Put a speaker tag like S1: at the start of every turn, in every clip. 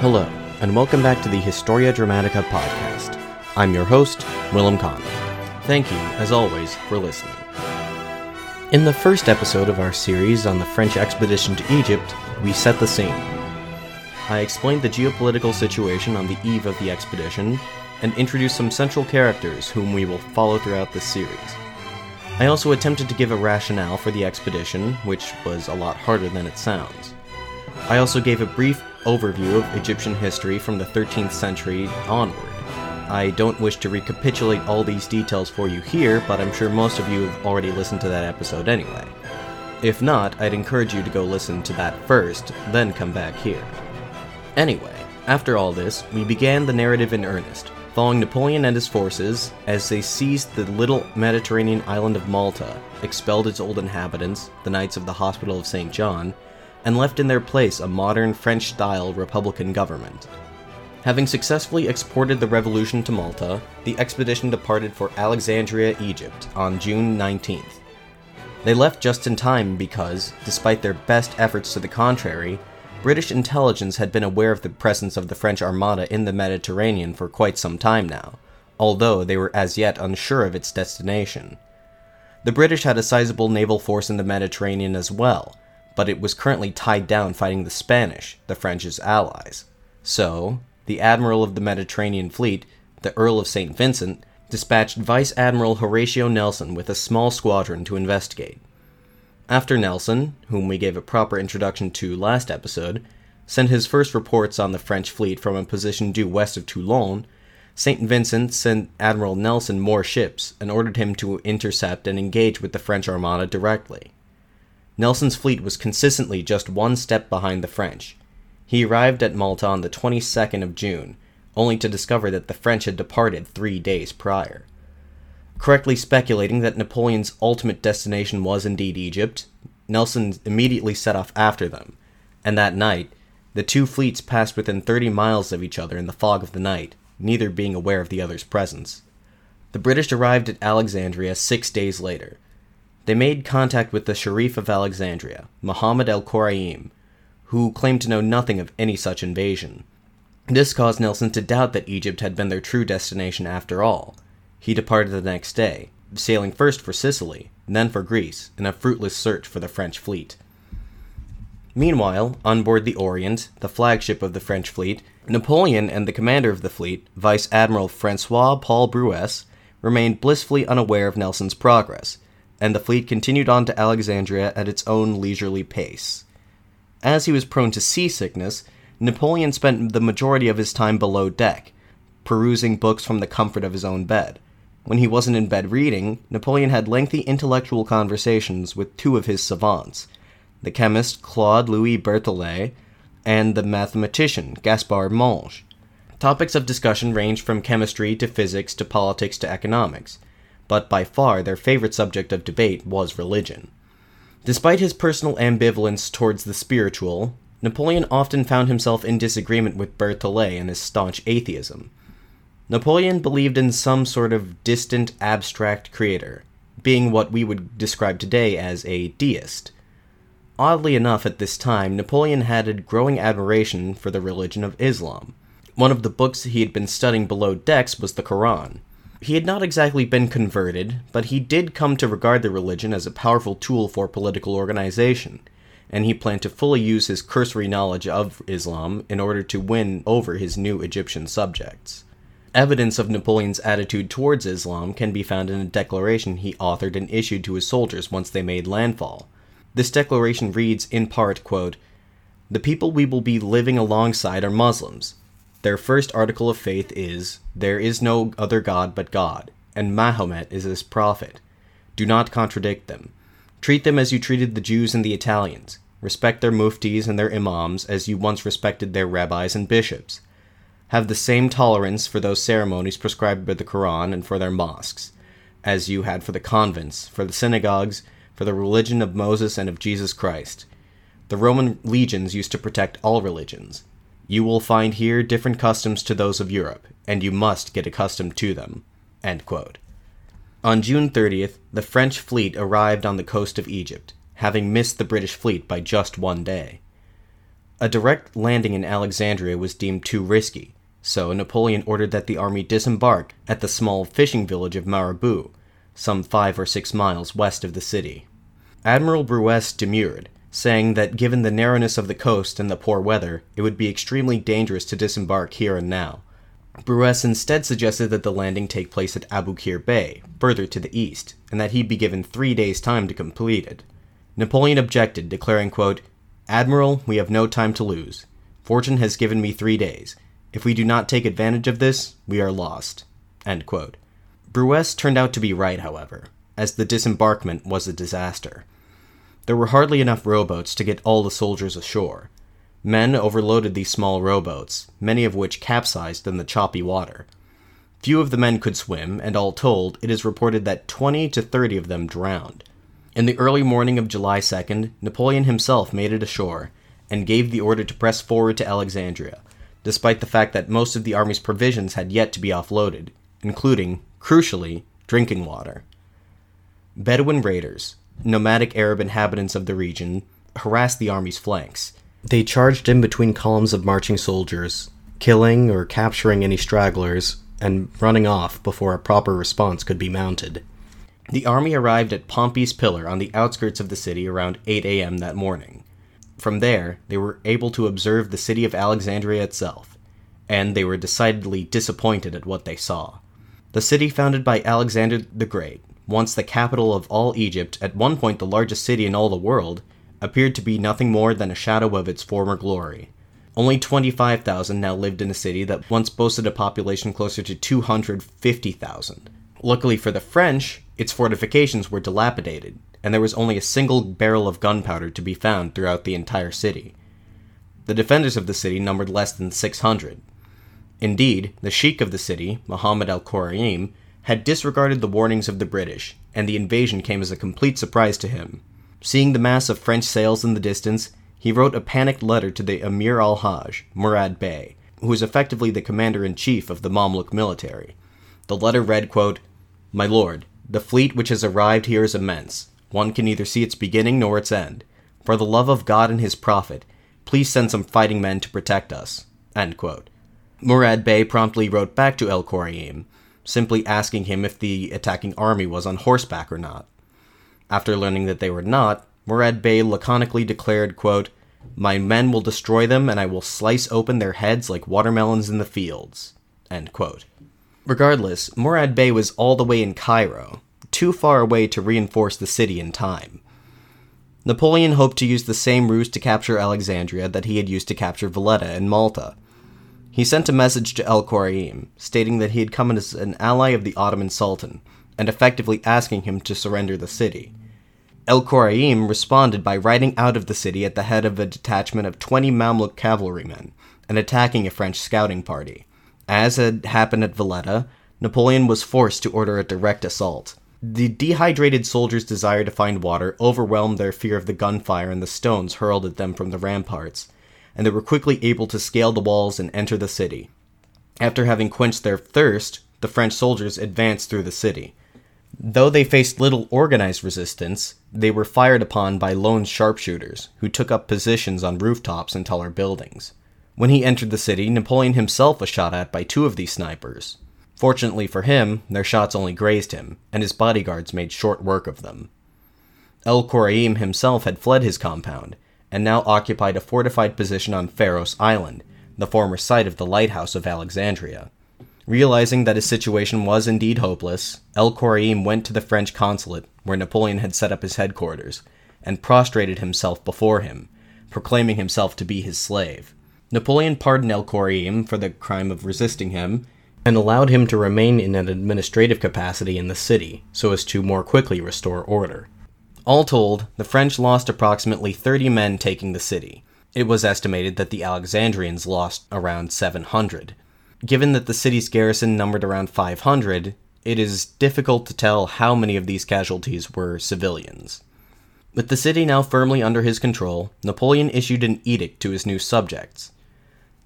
S1: Hello, and welcome back to the Historia Dramatica podcast. I'm your host, Willem Kahn. Thank you, as always, for listening. In the first episode of our series on the French expedition to Egypt, we set the scene. I explained the geopolitical situation on the eve of the expedition and introduced some central characters whom we will follow throughout this series. I also attempted to give a rationale for the expedition, which was a lot harder than it sounds. I also gave a brief overview of Egyptian history from the 13th century onward. I don't wish to recapitulate all these details for you here, but I'm sure most of you have already listened to that episode anyway. If not, I'd encourage you to go listen to that first, then come back here. Anyway, after all this, we began the narrative in earnest, following Napoleon and his forces as they seized the little Mediterranean island of Malta, expelled its old inhabitants, the Knights of the Hospital of St. John, and left in their place a modern French style republican government. Having successfully exported the revolution to Malta, the expedition departed for Alexandria, Egypt, on June 19th. They left just in time because, despite their best efforts to the contrary, British intelligence had been aware of the presence of the French Armada in the Mediterranean for quite some time now, although they were as yet unsure of its destination. The British had a sizable naval force in the Mediterranean as well, but it was currently tied down fighting the Spanish, the French's allies. So, the Admiral of the Mediterranean Fleet, the Earl of St. Vincent, dispatched Vice Admiral Horatio Nelson with a small squadron to investigate. After Nelson, whom we gave a proper introduction to last episode, sent his first reports on the French fleet from a position due west of Toulon, St. Vincent sent Admiral Nelson more ships and ordered him to intercept and engage with the French Armada directly. Nelson's fleet was consistently just one step behind the French. He arrived at Malta on the 22nd of June, only to discover that the French had departed three days prior correctly speculating that Napoleon's ultimate destination was indeed Egypt, Nelson immediately set off after them, and that night, the two fleets passed within 30 miles of each other in the fog of the night, neither being aware of the other's presence. The British arrived at Alexandria six days later. They made contact with the Sharif of Alexandria, Muhammad el Quraim, who claimed to know nothing of any such invasion. This caused Nelson to doubt that Egypt had been their true destination after all, he departed the next day, sailing first for Sicily, then for Greece, in a fruitless search for the French fleet. Meanwhile, on board the Orient, the flagship of the French fleet, Napoleon and the commander of the fleet, Vice Admiral Francois Paul Brueys, remained blissfully unaware of Nelson's progress, and the fleet continued on to Alexandria at its own leisurely pace. As he was prone to seasickness, Napoleon spent the majority of his time below deck, perusing books from the comfort of his own bed. When he wasn't in bed reading, Napoleon had lengthy intellectual conversations with two of his savants, the chemist Claude Louis Berthollet and the mathematician Gaspard Monge. Topics of discussion ranged from chemistry to physics to politics to economics, but by far their favorite subject of debate was religion. Despite his personal ambivalence towards the spiritual, Napoleon often found himself in disagreement with Berthollet and his staunch atheism. Napoleon believed in some sort of distant, abstract creator, being what we would describe today as a deist. Oddly enough, at this time, Napoleon had a growing admiration for the religion of Islam. One of the books he had been studying below decks was the Quran. He had not exactly been converted, but he did come to regard the religion as a powerful tool for political organization, and he planned to fully use his cursory knowledge of Islam in order to win over his new Egyptian subjects. Evidence of Napoleon's attitude towards Islam can be found in a declaration he authored and issued to his soldiers once they made landfall. This declaration reads, in part, quote, The people we will be living alongside are Muslims. Their first article of faith is, There is no other God but God, and Mahomet is his prophet. Do not contradict them. Treat them as you treated the Jews and the Italians. Respect their muftis and their imams as you once respected their rabbis and bishops have the same tolerance for those ceremonies prescribed by the Quran and for their mosques, as you had for the convents, for the synagogues, for the religion of Moses and of Jesus Christ. The Roman legions used to protect all religions. You will find here different customs to those of Europe, and you must get accustomed to them. On June 30th, the French fleet arrived on the coast of Egypt, having missed the British fleet by just one day. A direct landing in Alexandria was deemed too risky, so Napoleon ordered that the army disembark at the small fishing village of Marabout, some five or six miles west of the city. Admiral Brueys demurred, saying that given the narrowness of the coast and the poor weather, it would be extremely dangerous to disembark here and now. Brueys instead suggested that the landing take place at Aboukir Bay, further to the east, and that he be given three days' time to complete it. Napoleon objected, declaring, quote, Admiral, we have no time to lose. Fortune has given me three days. If we do not take advantage of this, we are lost. Brueys turned out to be right, however, as the disembarkment was a disaster. There were hardly enough rowboats to get all the soldiers ashore. Men overloaded these small rowboats, many of which capsized in the choppy water. Few of the men could swim, and all told, it is reported that 20 to 30 of them drowned. In the early morning of July 2nd, Napoleon himself made it ashore and gave the order to press forward to Alexandria, despite the fact that most of the army's provisions had yet to be offloaded, including, crucially, drinking water. Bedouin raiders, nomadic Arab inhabitants of the region, harassed the army's flanks. They charged in between columns of marching soldiers, killing or capturing any stragglers, and running off before a proper response could be mounted. The army arrived at Pompey's Pillar on the outskirts of the city around 8 a.m. that morning. From there, they were able to observe the city of Alexandria itself, and they were decidedly disappointed at what they saw. The city founded by Alexander the Great, once the capital of all Egypt, at one point the largest city in all the world, appeared to be nothing more than a shadow of its former glory. Only 25,000 now lived in a city that once boasted a population closer to 250,000. Luckily for the French, its fortifications were dilapidated, and there was only a single barrel of gunpowder to be found throughout the entire city. The defenders of the city numbered less than 600. Indeed, the sheik of the city, Muhammad al Quraim, had disregarded the warnings of the British, and the invasion came as a complete surprise to him. Seeing the mass of French sails in the distance, he wrote a panicked letter to the Emir al Hajj, Murad Bey, who was effectively the commander in chief of the Mamluk military. The letter read, quote, My lord, the fleet which has arrived here is immense. One can neither see its beginning nor its end. For the love of God and his prophet, please send some fighting men to protect us. Murad Bey promptly wrote back to El Quraim, simply asking him if the attacking army was on horseback or not. After learning that they were not, Murad Bey laconically declared, quote, My men will destroy them, and I will slice open their heads like watermelons in the fields. Regardless, Murad Bey was all the way in Cairo, too far away to reinforce the city in time. Napoleon hoped to use the same ruse to capture Alexandria that he had used to capture Valletta and Malta. He sent a message to El Quraim, stating that he had come as an ally of the Ottoman Sultan, and effectively asking him to surrender the city. El Quraim responded by riding out of the city at the head of a detachment of 20 Mamluk cavalrymen and attacking a French scouting party. As had happened at Valletta, Napoleon was forced to order a direct assault. The dehydrated soldiers' desire to find water overwhelmed their fear of the gunfire and the stones hurled at them from the ramparts, and they were quickly able to scale the walls and enter the city. After having quenched their thirst, the French soldiers advanced through the city. Though they faced little organized resistance, they were fired upon by lone sharpshooters, who took up positions on rooftops and taller buildings. When he entered the city, Napoleon himself was shot at by two of these snipers. Fortunately for him, their shots only grazed him, and his bodyguards made short work of them. El Quraim himself had fled his compound, and now occupied a fortified position on Pharos Island, the former site of the lighthouse of Alexandria. Realizing that his situation was indeed hopeless, El Quraim went to the French consulate, where Napoleon had set up his headquarters, and prostrated himself before him, proclaiming himself to be his slave. Napoleon pardoned El Quraim for the crime of resisting him, and allowed him to remain in an administrative capacity in the city, so as to more quickly restore order. All told, the French lost approximately 30 men taking the city. It was estimated that the Alexandrians lost around 700. Given that the city's garrison numbered around 500, it is difficult to tell how many of these casualties were civilians. With the city now firmly under his control, Napoleon issued an edict to his new subjects.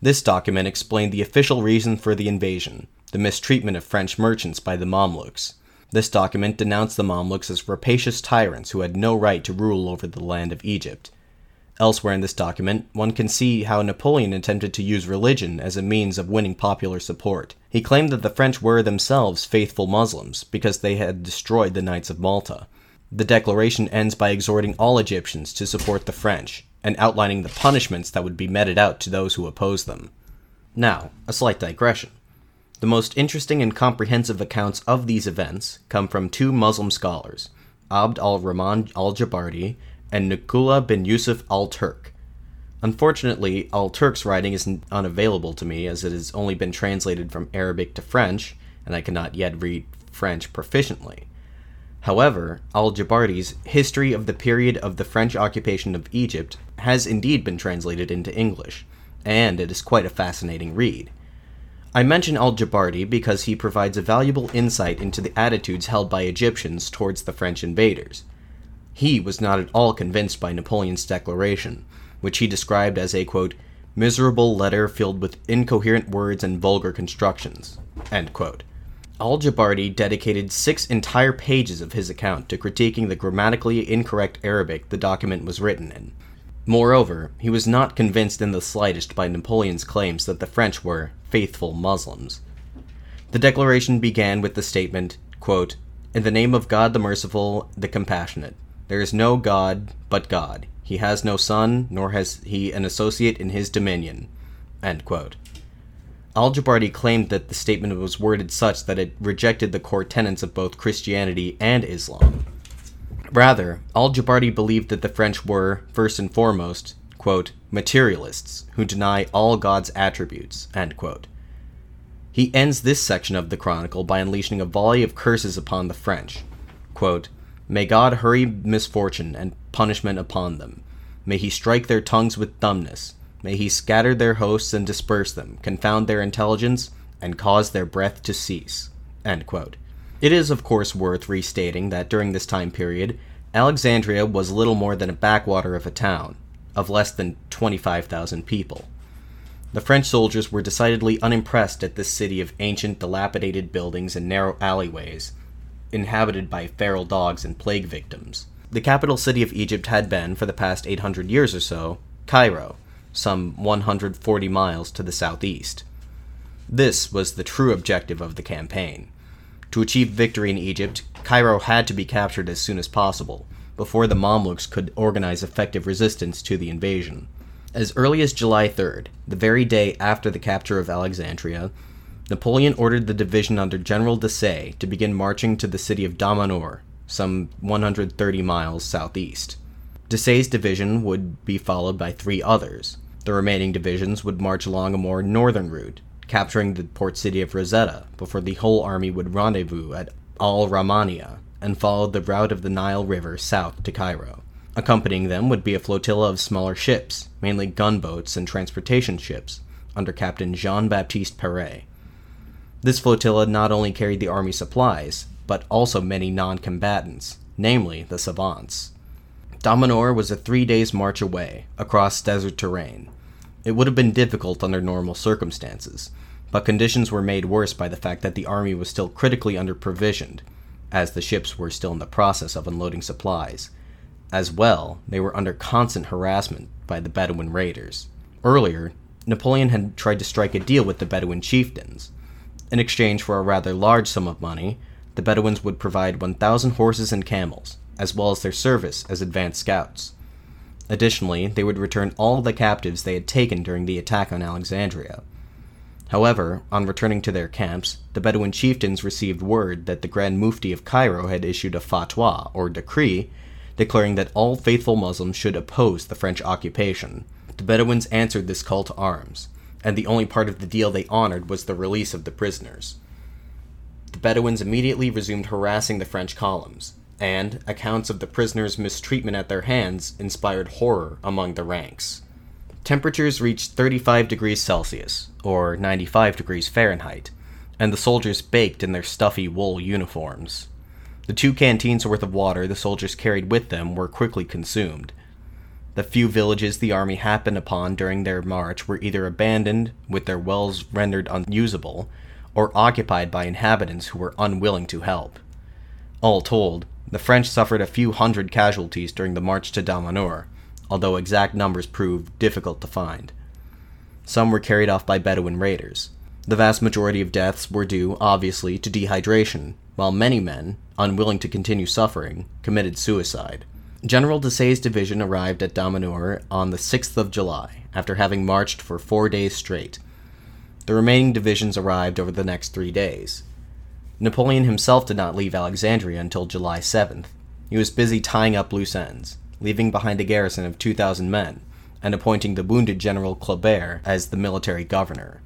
S1: This document explained the official reason for the invasion the mistreatment of French merchants by the Mamluks. This document denounced the Mamluks as rapacious tyrants who had no right to rule over the land of Egypt. Elsewhere in this document, one can see how Napoleon attempted to use religion as a means of winning popular support. He claimed that the French were themselves faithful Muslims because they had destroyed the Knights of Malta. The declaration ends by exhorting all Egyptians to support the French and outlining the punishments that would be meted out to those who oppose them. Now, a slight digression. The most interesting and comprehensive accounts of these events come from two Muslim scholars, Abd al Rahman al Jabarti and Nuqula bin Yusuf al Turk. Unfortunately, al Turk's writing is unavailable to me as it has only been translated from Arabic to French, and I cannot yet read French proficiently. However, al Jabarti's History of the Period of the French Occupation of Egypt has indeed been translated into English, and it is quite a fascinating read. I mention al Jabarti because he provides a valuable insight into the attitudes held by Egyptians towards the French invaders. He was not at all convinced by Napoleon's declaration, which he described as a quote, miserable letter filled with incoherent words and vulgar constructions. Al Jabarti dedicated six entire pages of his account to critiquing the grammatically incorrect Arabic the document was written in. Moreover, he was not convinced in the slightest by Napoleon's claims that the French were faithful Muslims. The declaration began with the statement, quote, In the name of God the Merciful, the Compassionate, there is no God but God. He has no son, nor has he an associate in his dominion. Al Jabarti claimed that the statement was worded such that it rejected the core tenets of both Christianity and Islam. Rather, Al Jabarti believed that the French were, first and foremost, quote, materialists who deny all God's attributes. He ends this section of the chronicle by unleashing a volley of curses upon the French. Quote, May God hurry misfortune and punishment upon them. May he strike their tongues with dumbness. May he scatter their hosts and disperse them, confound their intelligence, and cause their breath to cease. It is, of course, worth restating that during this time period, Alexandria was little more than a backwater of a town, of less than 25,000 people. The French soldiers were decidedly unimpressed at this city of ancient, dilapidated buildings and narrow alleyways, inhabited by feral dogs and plague victims. The capital city of Egypt had been, for the past 800 years or so, Cairo, some 140 miles to the southeast. This was the true objective of the campaign. To achieve victory in Egypt, Cairo had to be captured as soon as possible, before the Mamluks could organize effective resistance to the invasion. As early as July 3rd, the very day after the capture of Alexandria, Napoleon ordered the division under General Desaix to begin marching to the city of Damanhur, some 130 miles southeast. Desaix's division would be followed by three others. The remaining divisions would march along a more northern route, capturing the port city of Rosetta before the whole army would rendezvous at Al Rahmania and followed the route of the Nile River south to Cairo. Accompanying them would be a flotilla of smaller ships, mainly gunboats and transportation ships, under Captain Jean Baptiste Perrée. This flotilla not only carried the army supplies, but also many non combatants, namely the savants. Damanhur was a three days' march away, across desert terrain. It would have been difficult under normal circumstances, but conditions were made worse by the fact that the army was still critically underprovisioned, as the ships were still in the process of unloading supplies. As well, they were under constant harassment by the Bedouin raiders. Earlier, Napoleon had tried to strike a deal with the Bedouin chieftains. In exchange for a rather large sum of money, the Bedouins would provide 1,000 horses and camels, as well as their service as advance scouts. Additionally, they would return all the captives they had taken during the attack on Alexandria. However, on returning to their camps, the Bedouin chieftains received word that the Grand Mufti of Cairo had issued a fatwa, or decree, declaring that all faithful Muslims should oppose the French occupation. The Bedouins answered this call to arms, and the only part of the deal they honored was the release of the prisoners. The Bedouins immediately resumed harassing the French columns, and accounts of the prisoners' mistreatment at their hands inspired horror among the ranks. Temperatures reached 35 degrees Celsius, or 95 degrees Fahrenheit, and the soldiers baked in their stuffy wool uniforms. The two canteens worth of water the soldiers carried with them were quickly consumed. The few villages the army happened upon during their march were either abandoned, with their wells rendered unusable, or occupied by inhabitants who were unwilling to help. All told, the French suffered a few hundred casualties during the march to Damanhur, although exact numbers proved difficult to find. Some were carried off by Bedouin raiders. The vast majority of deaths were due, obviously, to dehydration, while many men, unwilling to continue suffering, committed suicide. General Desaix's division arrived at Damanhur on the 6th of July, after having marched for four days straight. The remaining divisions arrived over the next three days. Napoleon himself did not leave Alexandria until July 7th. He was busy tying up loose ends, leaving behind a garrison of 2,000 men, and appointing the wounded General Kleber as the military governor.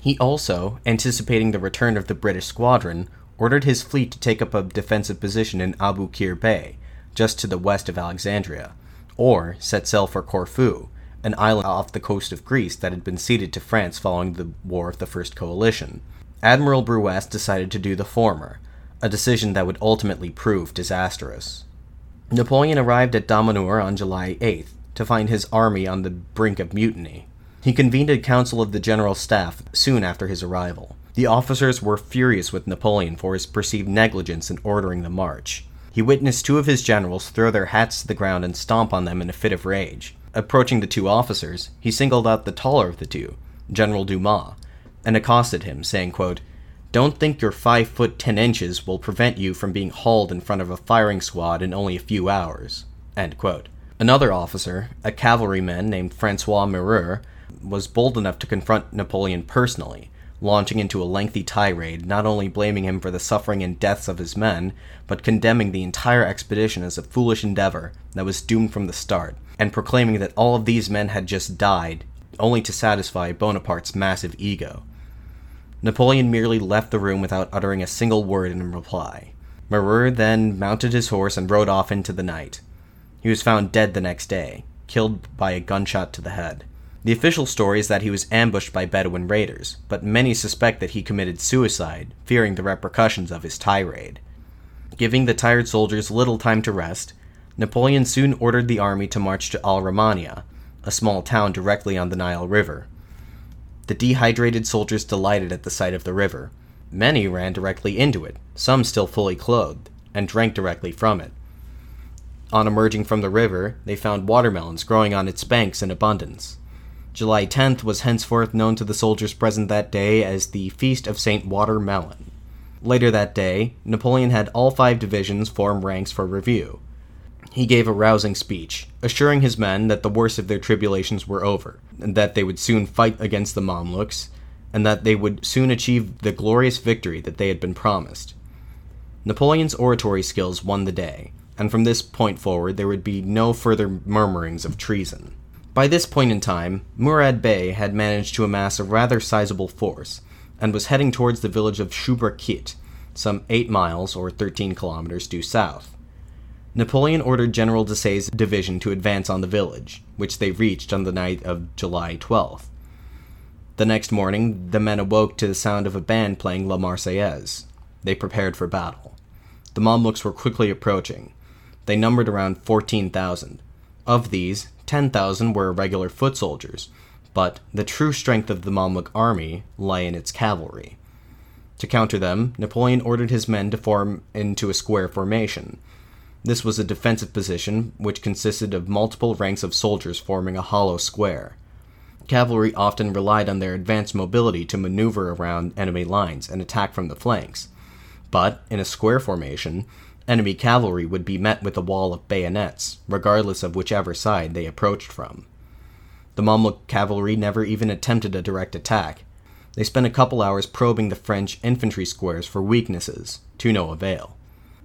S1: He also, anticipating the return of the British squadron, ordered his fleet to take up a defensive position in Aboukir Bay, just to the west of Alexandria, or set sail for Corfu, an island off the coast of Greece that had been ceded to France following the War of the First Coalition. Admiral Brueys decided to do the former, a decision that would ultimately prove disastrous. Napoleon arrived at Damanhur on July 8th to find his army on the brink of mutiny. He convened a council of the general staff soon after his arrival. The officers were furious with Napoleon for his perceived negligence in ordering the march. He witnessed two of his generals throw their hats to the ground and stomp on them in a fit of rage. Approaching the two officers, he singled out the taller of the two, General Dumas, and accosted him, saying, quote, Don't think your five foot ten inches will prevent you from being hauled in front of a firing squad in only a few hours. Another officer, a cavalryman named Francois Mireur, was bold enough to confront Napoleon personally, launching into a lengthy tirade, not only blaming him for the suffering and deaths of his men, but condemning the entire expedition as a foolish endeavor that was doomed from the start, and proclaiming that all of these men had just died, only to satisfy Bonaparte's massive ego. Napoleon merely left the room without uttering a single word in reply. Mireur then mounted his horse and rode off into the night. He was found dead the next day, killed by a gunshot to the head. The official story is that he was ambushed by Bedouin raiders, but many suspect that he committed suicide, fearing the repercussions of his tirade. Giving the tired soldiers little time to rest, Napoleon soon ordered the army to march to Al Rahmania, a small town directly on the Nile River. The dehydrated soldiers delighted at the sight of the river. Many ran directly into it, some still fully clothed, and drank directly from it. On emerging from the river, they found watermelons growing on its banks in abundance. July 10th was henceforth known to the soldiers present that day as the Feast of St. Watermelon. Later that day, Napoleon had all five divisions form ranks for review. He gave a rousing speech, assuring his men that the worst of their tribulations were over, and that they would soon fight against the Mamluks, and that they would soon achieve the glorious victory that they had been promised. Napoleon's oratory skills won the day, and from this point forward there would be no further murmurings of treason. By this point in time, Murad Bey had managed to amass a rather sizable force, and was heading towards the village of Shubrakit, some 8 miles or 13 kilometers due south. Napoleon ordered General Desaix's division to advance on the village, which they reached on the night of July 12th. The next morning, the men awoke to the sound of a band playing La Marseillaise. They prepared for battle. The Mamluks were quickly approaching. They numbered around 14,000. Of these, 10,000 were regular foot soldiers, but the true strength of the Mamluk army lay in its cavalry. To counter them, Napoleon ordered his men to form into a square formation. This was a defensive position which consisted of multiple ranks of soldiers forming a hollow square. Cavalry often relied on their advanced mobility to maneuver around enemy lines and attack from the flanks. But, in a square formation, enemy cavalry would be met with a wall of bayonets, regardless of whichever side they approached from. The Mamluk cavalry never even attempted a direct attack. They spent a couple hours probing the French infantry squares for weaknesses, to no avail.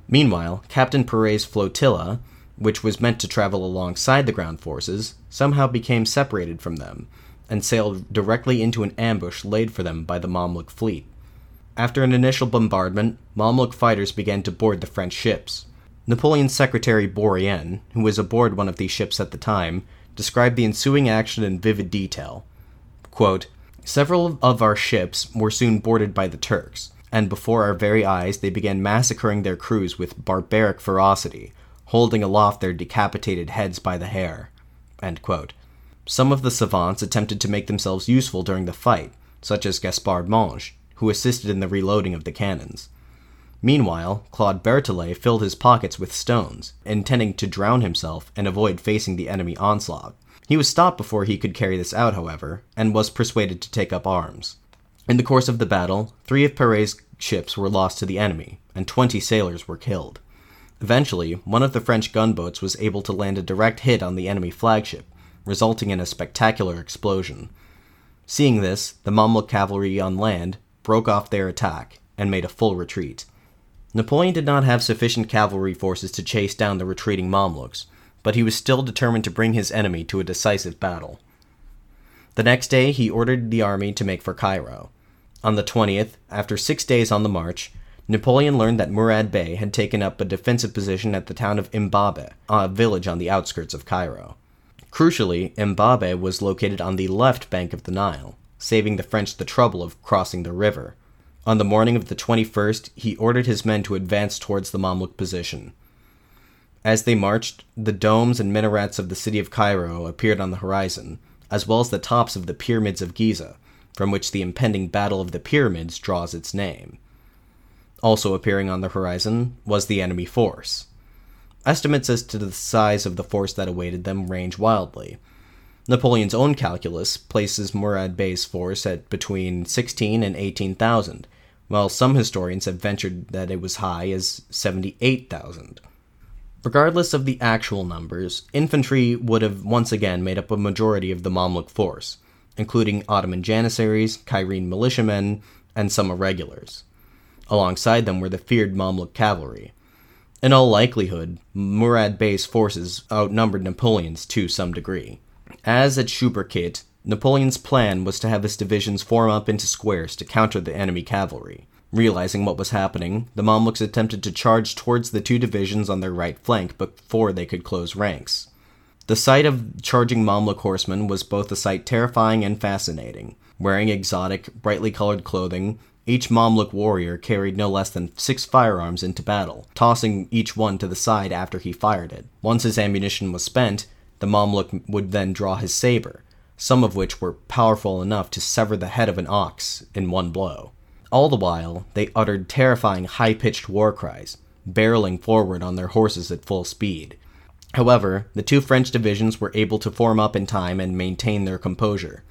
S1: Meanwhile, Captain Perrée's flotilla, which was meant to travel alongside the ground forces, somehow became separated from them, and sailed directly into an ambush laid for them by the Mamluk fleet. After an initial bombardment, Mamluk fighters began to board the French ships. Napoleon's secretary Bourrienne, who was aboard one of these ships at the time, described the ensuing action in vivid detail. Quote, Several of our ships were soon boarded by the Turks, and before our very eyes they began massacring their crews with barbaric ferocity, holding aloft their decapitated heads by the hair. Some of the savants attempted to make themselves useful during the fight, such as Gaspard Monge, who assisted in the reloading of the cannons. Meanwhile, Claude Berthollet filled his pockets with stones, intending to drown himself and avoid facing the enemy onslaught. He was stopped before he could carry this out, however, and was persuaded to take up arms. In the course of the battle, three of Perrée's ships were lost to the enemy, and 20 sailors were killed. Eventually, one of the French gunboats was able to land a direct hit on the enemy flagship, resulting in a spectacular explosion. Seeing this, the Mamluk cavalry on land broke off their attack and made a full retreat. Napoleon did not have sufficient cavalry forces to chase down the retreating Mamluks, but he was still determined to bring his enemy to a decisive battle. The next day, he ordered the army to make for Cairo. On the 20th, after six days on the march, Napoleon learned that Murad Bey had taken up a defensive position at the town of Imbabe, a village on the outskirts of Cairo. Crucially, Imbabe was located on the left bank of the Nile, saving the French the trouble of crossing the river. On the morning of the 21st, he ordered his men to advance towards the Mamluk position. As they marched, the domes and minarets of the city of Cairo appeared on the horizon, as well as the tops of the pyramids of Giza, from which the impending Battle of the Pyramids draws its name. Also appearing on the horizon was the enemy force. Estimates as to the size of the force that awaited them range wildly, Napoleon's own calculus places Murad Bey's force at between 16 and 18,000, while some historians have ventured that it was high as 78,000. Regardless of the actual numbers, infantry would have once again made up a majority of the Mamluk force, including Ottoman janissaries, Cairene militiamen, and some irregulars. Alongside them were the feared Mamluk cavalry. In all likelihood, Murad Bey's forces outnumbered Napoleon's to some degree. As at Shubrakit, Napoleon's plan was to have his divisions form up into squares to counter the enemy cavalry. Realizing what was happening, the Mamluks attempted to charge towards the two divisions on their right flank before they could close ranks. The sight of charging Mamluk horsemen was both a sight terrifying and fascinating. Wearing exotic, brightly colored clothing, each Mamluk warrior carried no less than six firearms into battle, tossing each one to the side after he fired it. Once his ammunition was spent, the Mamluk would then draw his saber, some of which were powerful enough to sever the head of an ox in one blow. All the while, they uttered terrifying high pitched war cries, barreling forward on their horses at full speed. However, the two French divisions were able to form up in time and maintain their composure.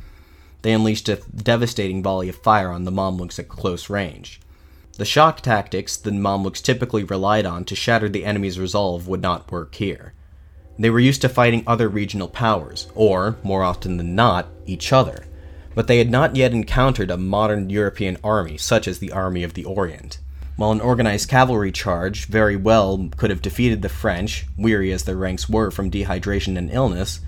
S1: They unleashed a devastating volley of fire on the Mamluks at close range. The shock tactics the Mamluks typically relied on to shatter the enemy's resolve would not work here. They were used to fighting other regional powers, or, more often than not, each other, but they had not yet encountered a modern European army such as the Army of the Orient. While an organized cavalry charge very well could have defeated the French, weary as their ranks were from dehydration and illness,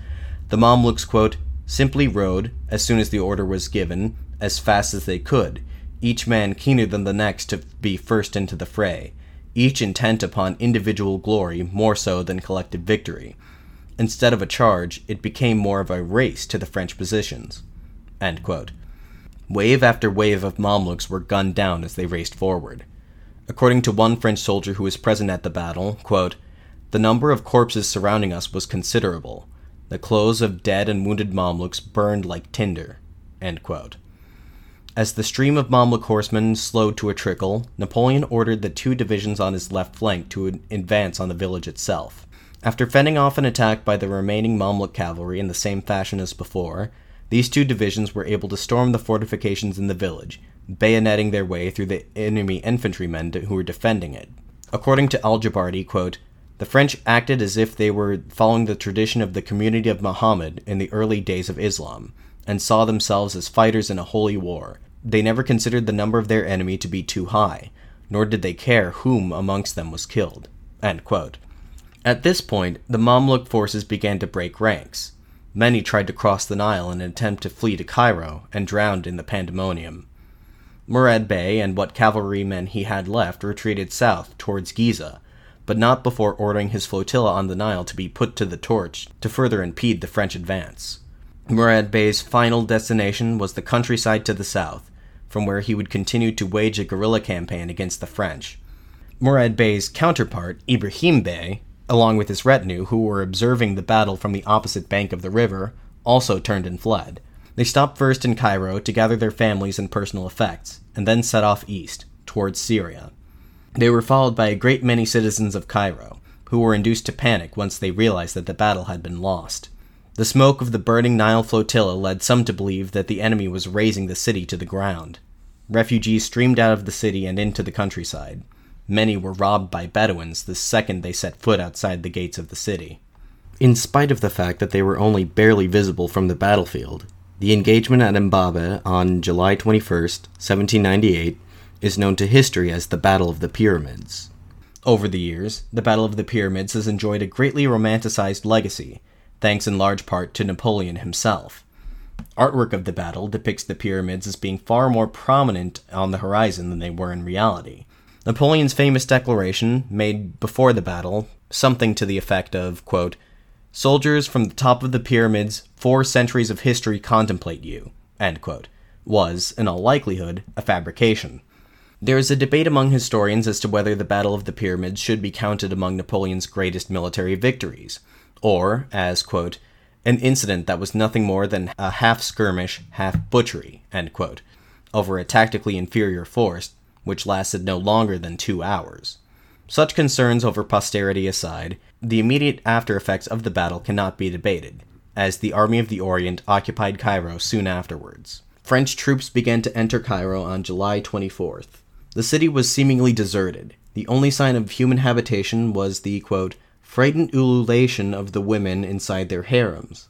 S1: the Mamluks, quote, simply rode, as soon as the order was given, as fast as they could, each man keener than the next to be first into the fray, each intent upon individual glory more so than collective victory. Instead of a charge, it became more of a race to the French positions. Wave after wave of Mamluks were gunned down as they raced forward. According to one French soldier who was present at the battle, quote, the number of corpses surrounding us was considerable. The clothes of dead and wounded Mamluks burned like tinder. As the stream of Mamluk horsemen slowed to a trickle, Napoleon ordered the two divisions on his left flank to advance on the village itself. After fending off an attack by the remaining Mamluk cavalry in the same fashion as before, these two divisions were able to storm the fortifications in the village, bayoneting their way through the enemy infantrymen who were defending it. According to al Jabarti, quote, the French acted as if they were following the tradition of the community of Muhammad in the early days of Islam, and saw themselves as fighters in a holy war, they never considered the number of their enemy to be too high, nor did they care whom amongst them was killed. At this point, the Mamluk forces began to break ranks. Many tried to cross the Nile in an attempt to flee to Cairo, and drowned in the pandemonium. Murad Bey and what cavalrymen he had left retreated south towards Giza, but not before ordering his flotilla on the Nile to be put to the torch to further impede the French advance. Murad Bey's final destination was the countryside to the south, from where he would continue to wage a guerrilla campaign against the French. Murad Bey's counterpart, Ibrahim Bey, along with his retinue, who were observing the battle from the opposite bank of the river, also turned and fled. They stopped first in Cairo to gather their families and personal effects, and then set off east, towards Syria. They were followed by a great many citizens of Cairo, who were induced to panic once they realized that the battle had been lost. The smoke of the burning Nile flotilla led some to believe that the enemy was razing the city to the ground. Refugees streamed out of the city and into the countryside. Many were robbed by Bedouins the second they set foot outside the gates of the city. In spite of the fact that they were only barely visible from the battlefield, the engagement at Imbabe on July 21, 1798, is known to history as the Battle of the Pyramids. Over the years, the Battle of the Pyramids has enjoyed a greatly romanticized legacy, thanks in large part to Napoleon himself. Artwork of the battle depicts the pyramids as being far more prominent on the horizon than they were in reality. Napoleon's famous declaration, made before the battle, something to the effect of, quote, Soldiers from the top of the pyramids, four centuries of history contemplate you, quote, was, in all likelihood, a fabrication. There is a debate among historians as to whether the Battle of the Pyramids should be counted among Napoleon's greatest military victories, or as, quote, an incident that was nothing more than a half skirmish, half butchery, quote, over a tactically inferior force which lasted no longer than two hours. Such concerns over posterity aside, the immediate after effects of the battle cannot be debated, as the Army of the Orient occupied Cairo soon afterwards. French troops began to enter Cairo on July 24th. The city was seemingly deserted. The only sign of human habitation was the, quote, frightened ululation of the women inside their harems.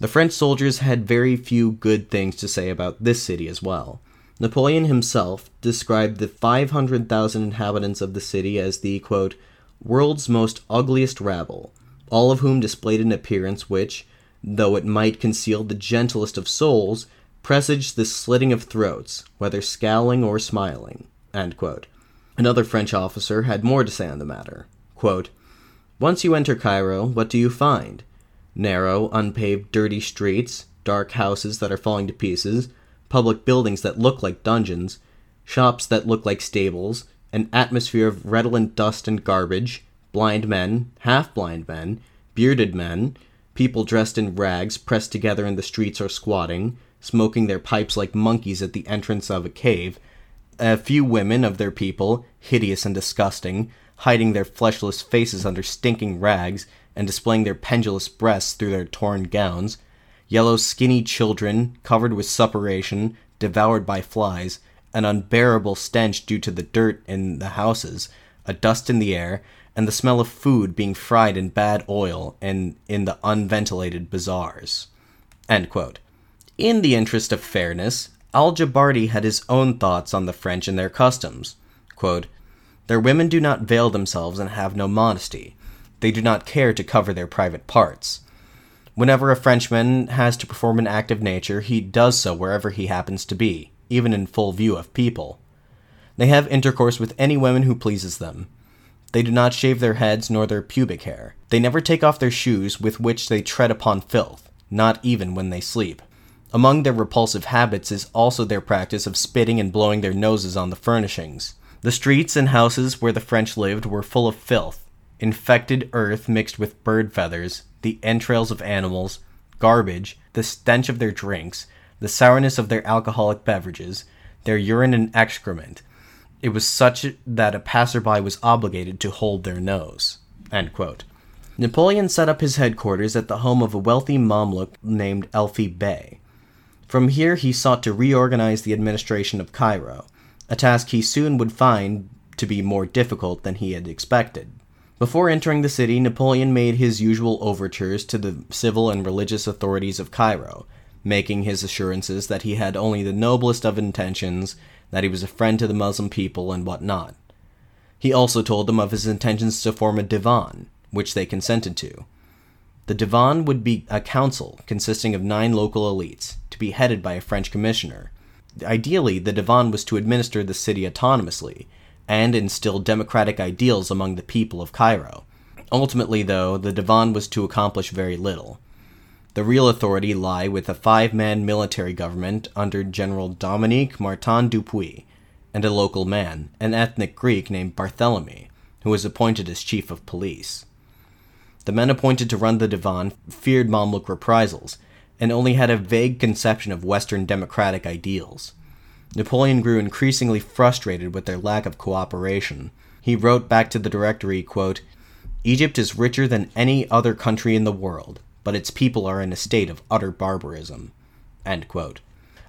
S1: The French soldiers had very few good things to say about this city as well. Napoleon himself described the 500,000 inhabitants of the city as the, quote, world's most ugliest rabble, all of whom displayed an appearance which, though it might conceal the gentlest of souls, presaged the slitting of throats, whether scowling or smiling. Another French officer had more to say on the matter. Quote, Once you enter Cairo, what do you find? Narrow, unpaved, dirty streets, dark houses that are falling to pieces, public buildings that look like dungeons, shops that look like stables, an atmosphere of redolent dust and garbage, blind men, half blind men, bearded men, people dressed in rags pressed together in the streets or squatting, smoking their pipes like monkeys at the entrance of a cave, a few women of their people, hideous and disgusting, hiding their fleshless faces under stinking rags and displaying their pendulous breasts through their torn gowns, yellow skinny children covered with suppuration, devoured by flies, an unbearable stench due to the dirt in the houses, a dust in the air, and the smell of food being fried in bad oil and in the unventilated bazaars. In the interest of fairness, Al Jabarti had his own thoughts on the French and their customs. Quote, their women do not veil themselves and have no modesty. They do not care to cover their private parts. Whenever a Frenchman has to perform an act of nature, he does so wherever he happens to be, even in full view of people. They have intercourse with any woman who pleases them. They do not shave their heads nor their pubic hair. They never take off their shoes with which they tread upon filth, not even when they sleep. Among their repulsive habits is also their practice of spitting and blowing their noses on the furnishings. The streets and houses where the French lived were full of filth, infected earth mixed with bird feathers, the entrails of animals, garbage, the stench of their drinks, the sourness of their alcoholic beverages, their urine and excrement. It was such that a passerby was obligated to hold their nose. Napoleon set up his headquarters at the home of a wealthy Mamluk named Elfi Bey. From here, he sought to reorganize the administration of Cairo, a task he soon would find to be more difficult than he had expected. Before entering the city, Napoleon made his usual overtures to the civil and religious authorities of Cairo, making his assurances that he had only the noblest of intentions, that he was a friend to the Muslim people, and what not. He also told them of his intentions to form a divan, which they consented to. The divan would be a council consisting of nine local elites, to be headed by a French commissioner. Ideally, the divan was to administer the city autonomously, and instill democratic ideals among the people of Cairo. Ultimately, though, the Divan was to accomplish very little. The real authority lay with a five man military government under General Dominique Martin Dupuy, and a local man, an ethnic Greek named Barthélemy, who was appointed as chief of police. The men appointed to run the Divan feared Mamluk reprisals, and only had a vague conception of Western democratic ideals. Napoleon grew increasingly frustrated with their lack of cooperation. He wrote back to the Directory, quote, Egypt is richer than any other country in the world, but its people are in a state of utter barbarism.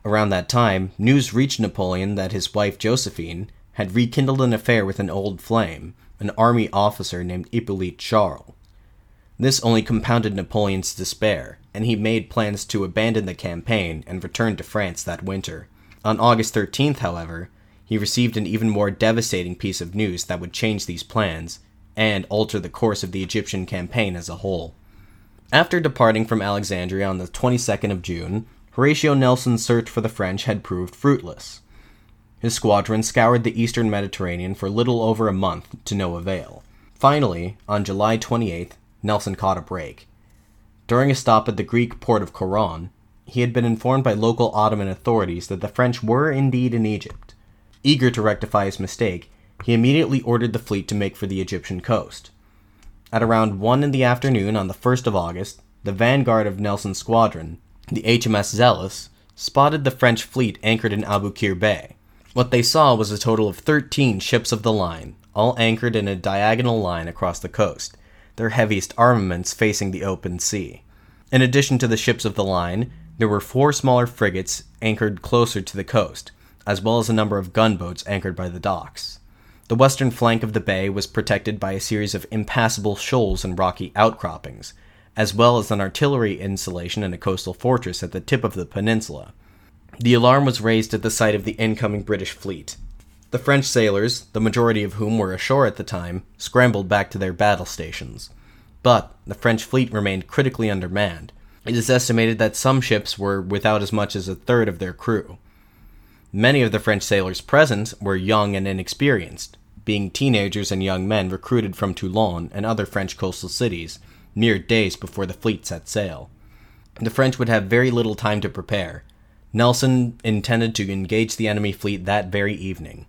S1: Around that time, news reached Napoleon that his wife Josephine had rekindled an affair with an old flame, an army officer named Hippolyte Charles. This only compounded Napoleon's despair, and he made plans to abandon the campaign and return to France that winter. On August 13th, however, he received an even more devastating piece of news that would change these plans and alter the course of the Egyptian campaign as a whole. After departing from Alexandria on the 22nd of June, Horatio Nelson's search for the French had proved fruitless. His squadron scoured the eastern Mediterranean for little over a month to no avail. Finally, on July 28th, Nelson caught a break. During a stop at the Greek port of Coron, he had been informed by local Ottoman authorities that the French were indeed in Egypt. Eager to rectify his mistake, he immediately ordered the fleet to make for the Egyptian coast. At around 1 in the afternoon on the 1st of August, the vanguard of Nelson's squadron, the HMS Zealous, spotted the French fleet anchored in Aboukir Bay. What they saw was a total of 13 ships of the line, all anchored in a diagonal line across the coast, their heaviest armaments facing the open sea. In addition to the ships of the line, there were four smaller frigates anchored closer to the coast, as well as a number of gunboats anchored by the docks. The western flank of the bay was protected by a series of impassable shoals and rocky outcroppings, as well as an artillery installation and a coastal fortress at the tip of the peninsula. The alarm was raised at the sight of the incoming British fleet. The French sailors, the majority of whom were ashore at the time, scrambled back to their battle stations. But the French fleet remained critically undermanned, it is estimated that some ships were without as much as a third of their crew. Many of the French sailors present were young and inexperienced, being teenagers and young men recruited from Toulon and other French coastal cities, mere days before the fleet set sail. The French would have very little time to prepare. Nelson intended to engage the enemy fleet that very evening.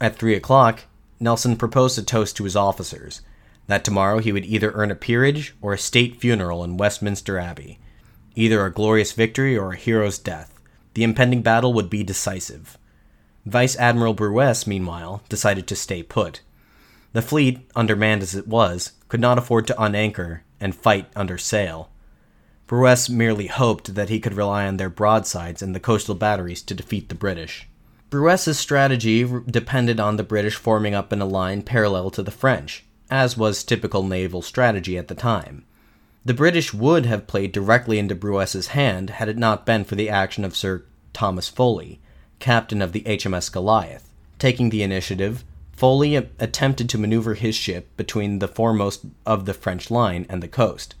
S1: At three o'clock, Nelson proposed a toast to his officers, that tomorrow he would either earn a peerage or a state funeral in Westminster Abbey, either a glorious victory or a hero's death. The impending battle would be decisive. Vice Admiral Brueys, meanwhile, decided to stay put. The fleet, undermanned as it was, could not afford to unanchor and fight under sail. Brueys merely hoped that he could rely on their broadsides and the coastal batteries to defeat the British. Brueys's strategy depended on the British forming up in a line parallel to the French, as was typical naval strategy at the time. The British would have played directly into Brueys's hand had it not been for the action of Sir Thomas Foley, captain of the HMS Goliath. Taking the initiative, Foley attempted to maneuver his ship between the foremost of the French line and the coast.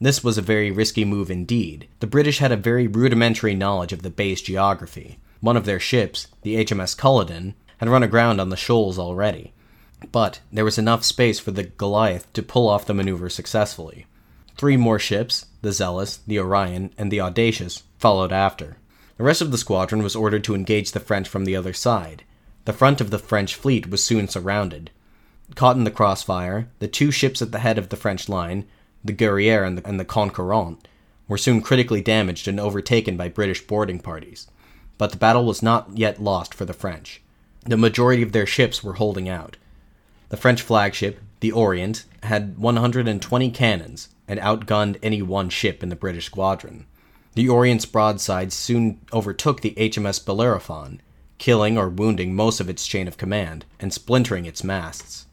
S1: This was a very risky move indeed. The British had a very rudimentary knowledge of the bay's geography. One of their ships, the HMS Culloden, had run aground on the shoals already but there was enough space for the Goliath to pull off the maneuver successfully. Three more ships, the Zealous, the Orion, and the Audacious, followed after. The rest of the squadron was ordered to engage the French from the other side. The front of the French fleet was soon surrounded. Caught in the crossfire, the two ships at the head of the French line, the Guerriere and the, and the Conquérant, were soon critically damaged and overtaken by British boarding parties. But the battle was not yet lost for the French. The majority of their ships were holding out. The French flagship, the Orient, had 120 cannons and outgunned any one ship in the British squadron. The Orient's broadsides soon overtook the HMS Bellerophon, killing or wounding most of its chain of command and splintering its masts.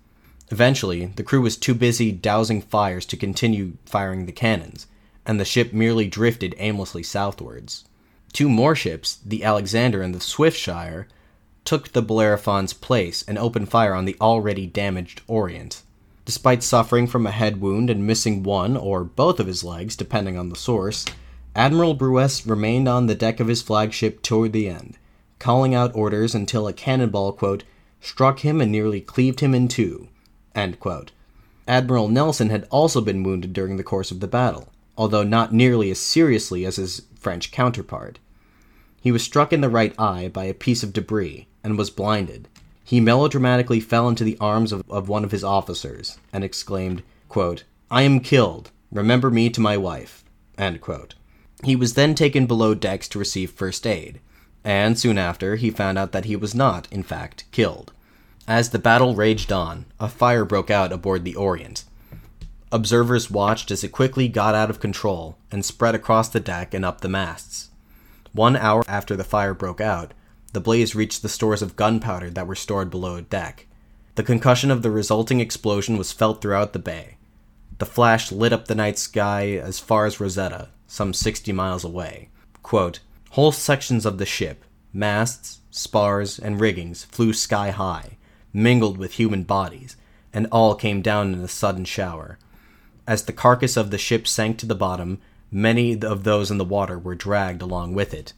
S1: Eventually, the crew was too busy dousing fires to continue firing the cannons, and the ship merely drifted aimlessly southwards. Two more ships, the Alexander and the Swiftsure, took the Bellerophon's place and opened fire on the already damaged Orient. Despite suffering from a head wound and missing one or both of his legs, depending on the source, Admiral Brueys remained on the deck of his flagship toward the end, calling out orders until a cannonball, quote, struck him and nearly cleaved him in two, Admiral Nelson had also been wounded during the course of the battle, although not nearly as seriously as his French counterpart. He was struck in the right eye by a piece of debris, and was blinded. He melodramatically fell into the arms of, of one of his officers and exclaimed, quote, I am killed. Remember me to my wife. He was then taken below decks to receive first aid. and soon after, he found out that he was not, in fact, killed. As the battle raged on, a fire broke out aboard the Orient. Observers watched as it quickly got out of control and spread across the deck and up the masts. One hour after the fire broke out, the blaze reached the stores of gunpowder that were stored below deck. The concussion of the resulting explosion was felt throughout the bay. The flash lit up the night sky as far as Rosetta, some 60 miles away. Quote, Whole sections of the ship, masts, spars, and riggings flew sky high, mingled with human bodies, and all came down in a sudden shower. As the carcass of the ship sank to the bottom, many of those in the water were dragged along with it.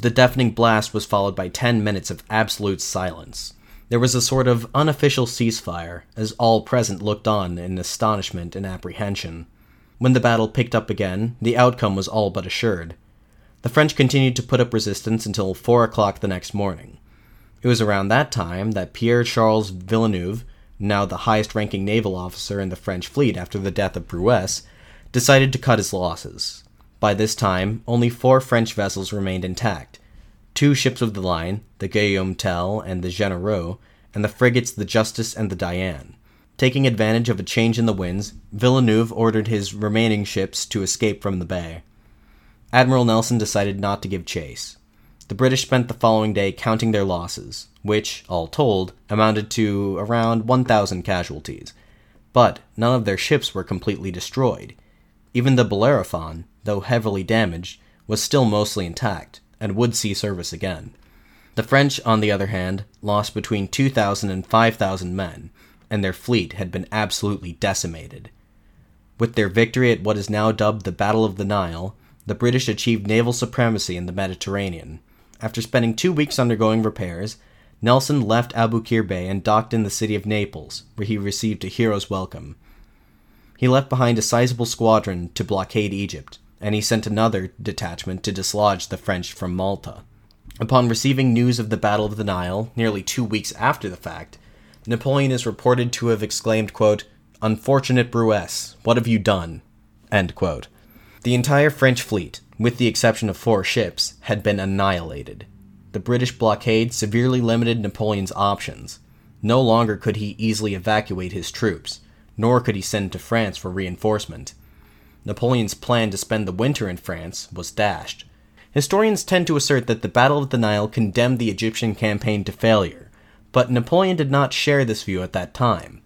S1: The deafening blast was followed by ten minutes of absolute silence. There was a sort of unofficial ceasefire, as all present looked on in astonishment and apprehension. When the battle picked up again, the outcome was all but assured. The French continued to put up resistance until four o'clock the next morning. It was around that time that Pierre Charles Villeneuve, now the highest ranking naval officer in the French fleet after the death of Brueys, decided to cut his losses. By this time, only four French vessels remained intact two ships of the line, the Guillaume Tell and the Genereux, and the frigates the Justice and the Diane. Taking advantage of a change in the winds, Villeneuve ordered his remaining ships to escape from the bay. Admiral Nelson decided not to give chase. The British spent the following day counting their losses, which, all told, amounted to around 1,000 casualties. But none of their ships were completely destroyed. Even the Bellerophon, though heavily damaged, was still mostly intact and would see service again. The French, on the other hand, lost between 2,000 and 5,000 men, and their fleet had been absolutely decimated. With their victory at what is now dubbed the Battle of the Nile, the British achieved naval supremacy in the Mediterranean. After spending two weeks undergoing repairs, Nelson left Aboukir Bay and docked in the city of Naples, where he received a hero's welcome. He left behind a sizable squadron to blockade Egypt, and he sent another detachment to dislodge the French from Malta. Upon receiving news of the Battle of the Nile, nearly two weeks after the fact, Napoleon is reported to have exclaimed, quote, Unfortunate Brueys, what have you done? The entire French fleet, with the exception of four ships, had been annihilated. The British blockade severely limited Napoleon's options. No longer could he easily evacuate his troops, nor could he send to France for reinforcement. Napoleon's plan to spend the winter in France was dashed. Historians tend to assert that the Battle of the Nile condemned the Egyptian campaign to failure, but Napoleon did not share this view at that time.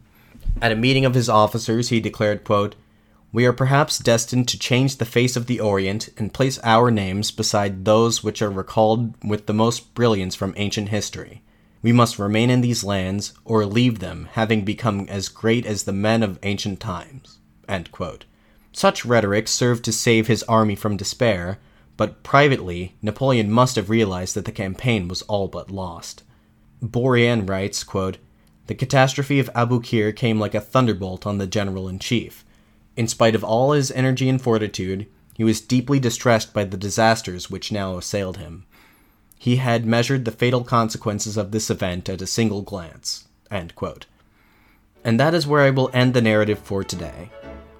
S1: At a meeting of his officers, he declared, quote, We are perhaps destined to change the face of the Orient and place our names beside those which are recalled with the most brilliance from ancient history. We must remain in these lands, or leave them, having become as great as the men of ancient times. Such rhetoric served to save his army from despair, but privately, Napoleon must have realized that the campaign was all but lost. Bourrienne writes, quote, The catastrophe of Aboukir came like a thunderbolt on the general in chief. In spite of all his energy and fortitude, he was deeply distressed by the disasters which now assailed him. He had measured the fatal consequences of this event at a single glance. And that is where I will end the narrative for today.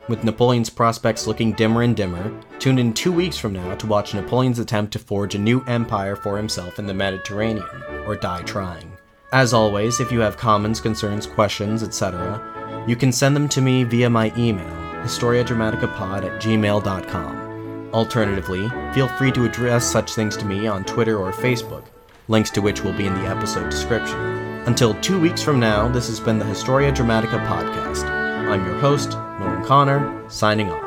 S1: With Napoleon's prospects looking dimmer and dimmer, tune in two weeks from now to watch Napoleon's attempt to forge a new empire for himself in the Mediterranean, or die trying. As always, if you have comments, concerns, questions, etc., you can send them to me via my email, historiadramaticapod at gmail.com. Alternatively, feel free to address such things to me on Twitter or Facebook, links to which will be in the episode description. Until two weeks from now, this has been the Historia Dramatica podcast. I'm your host, William Connor, signing off.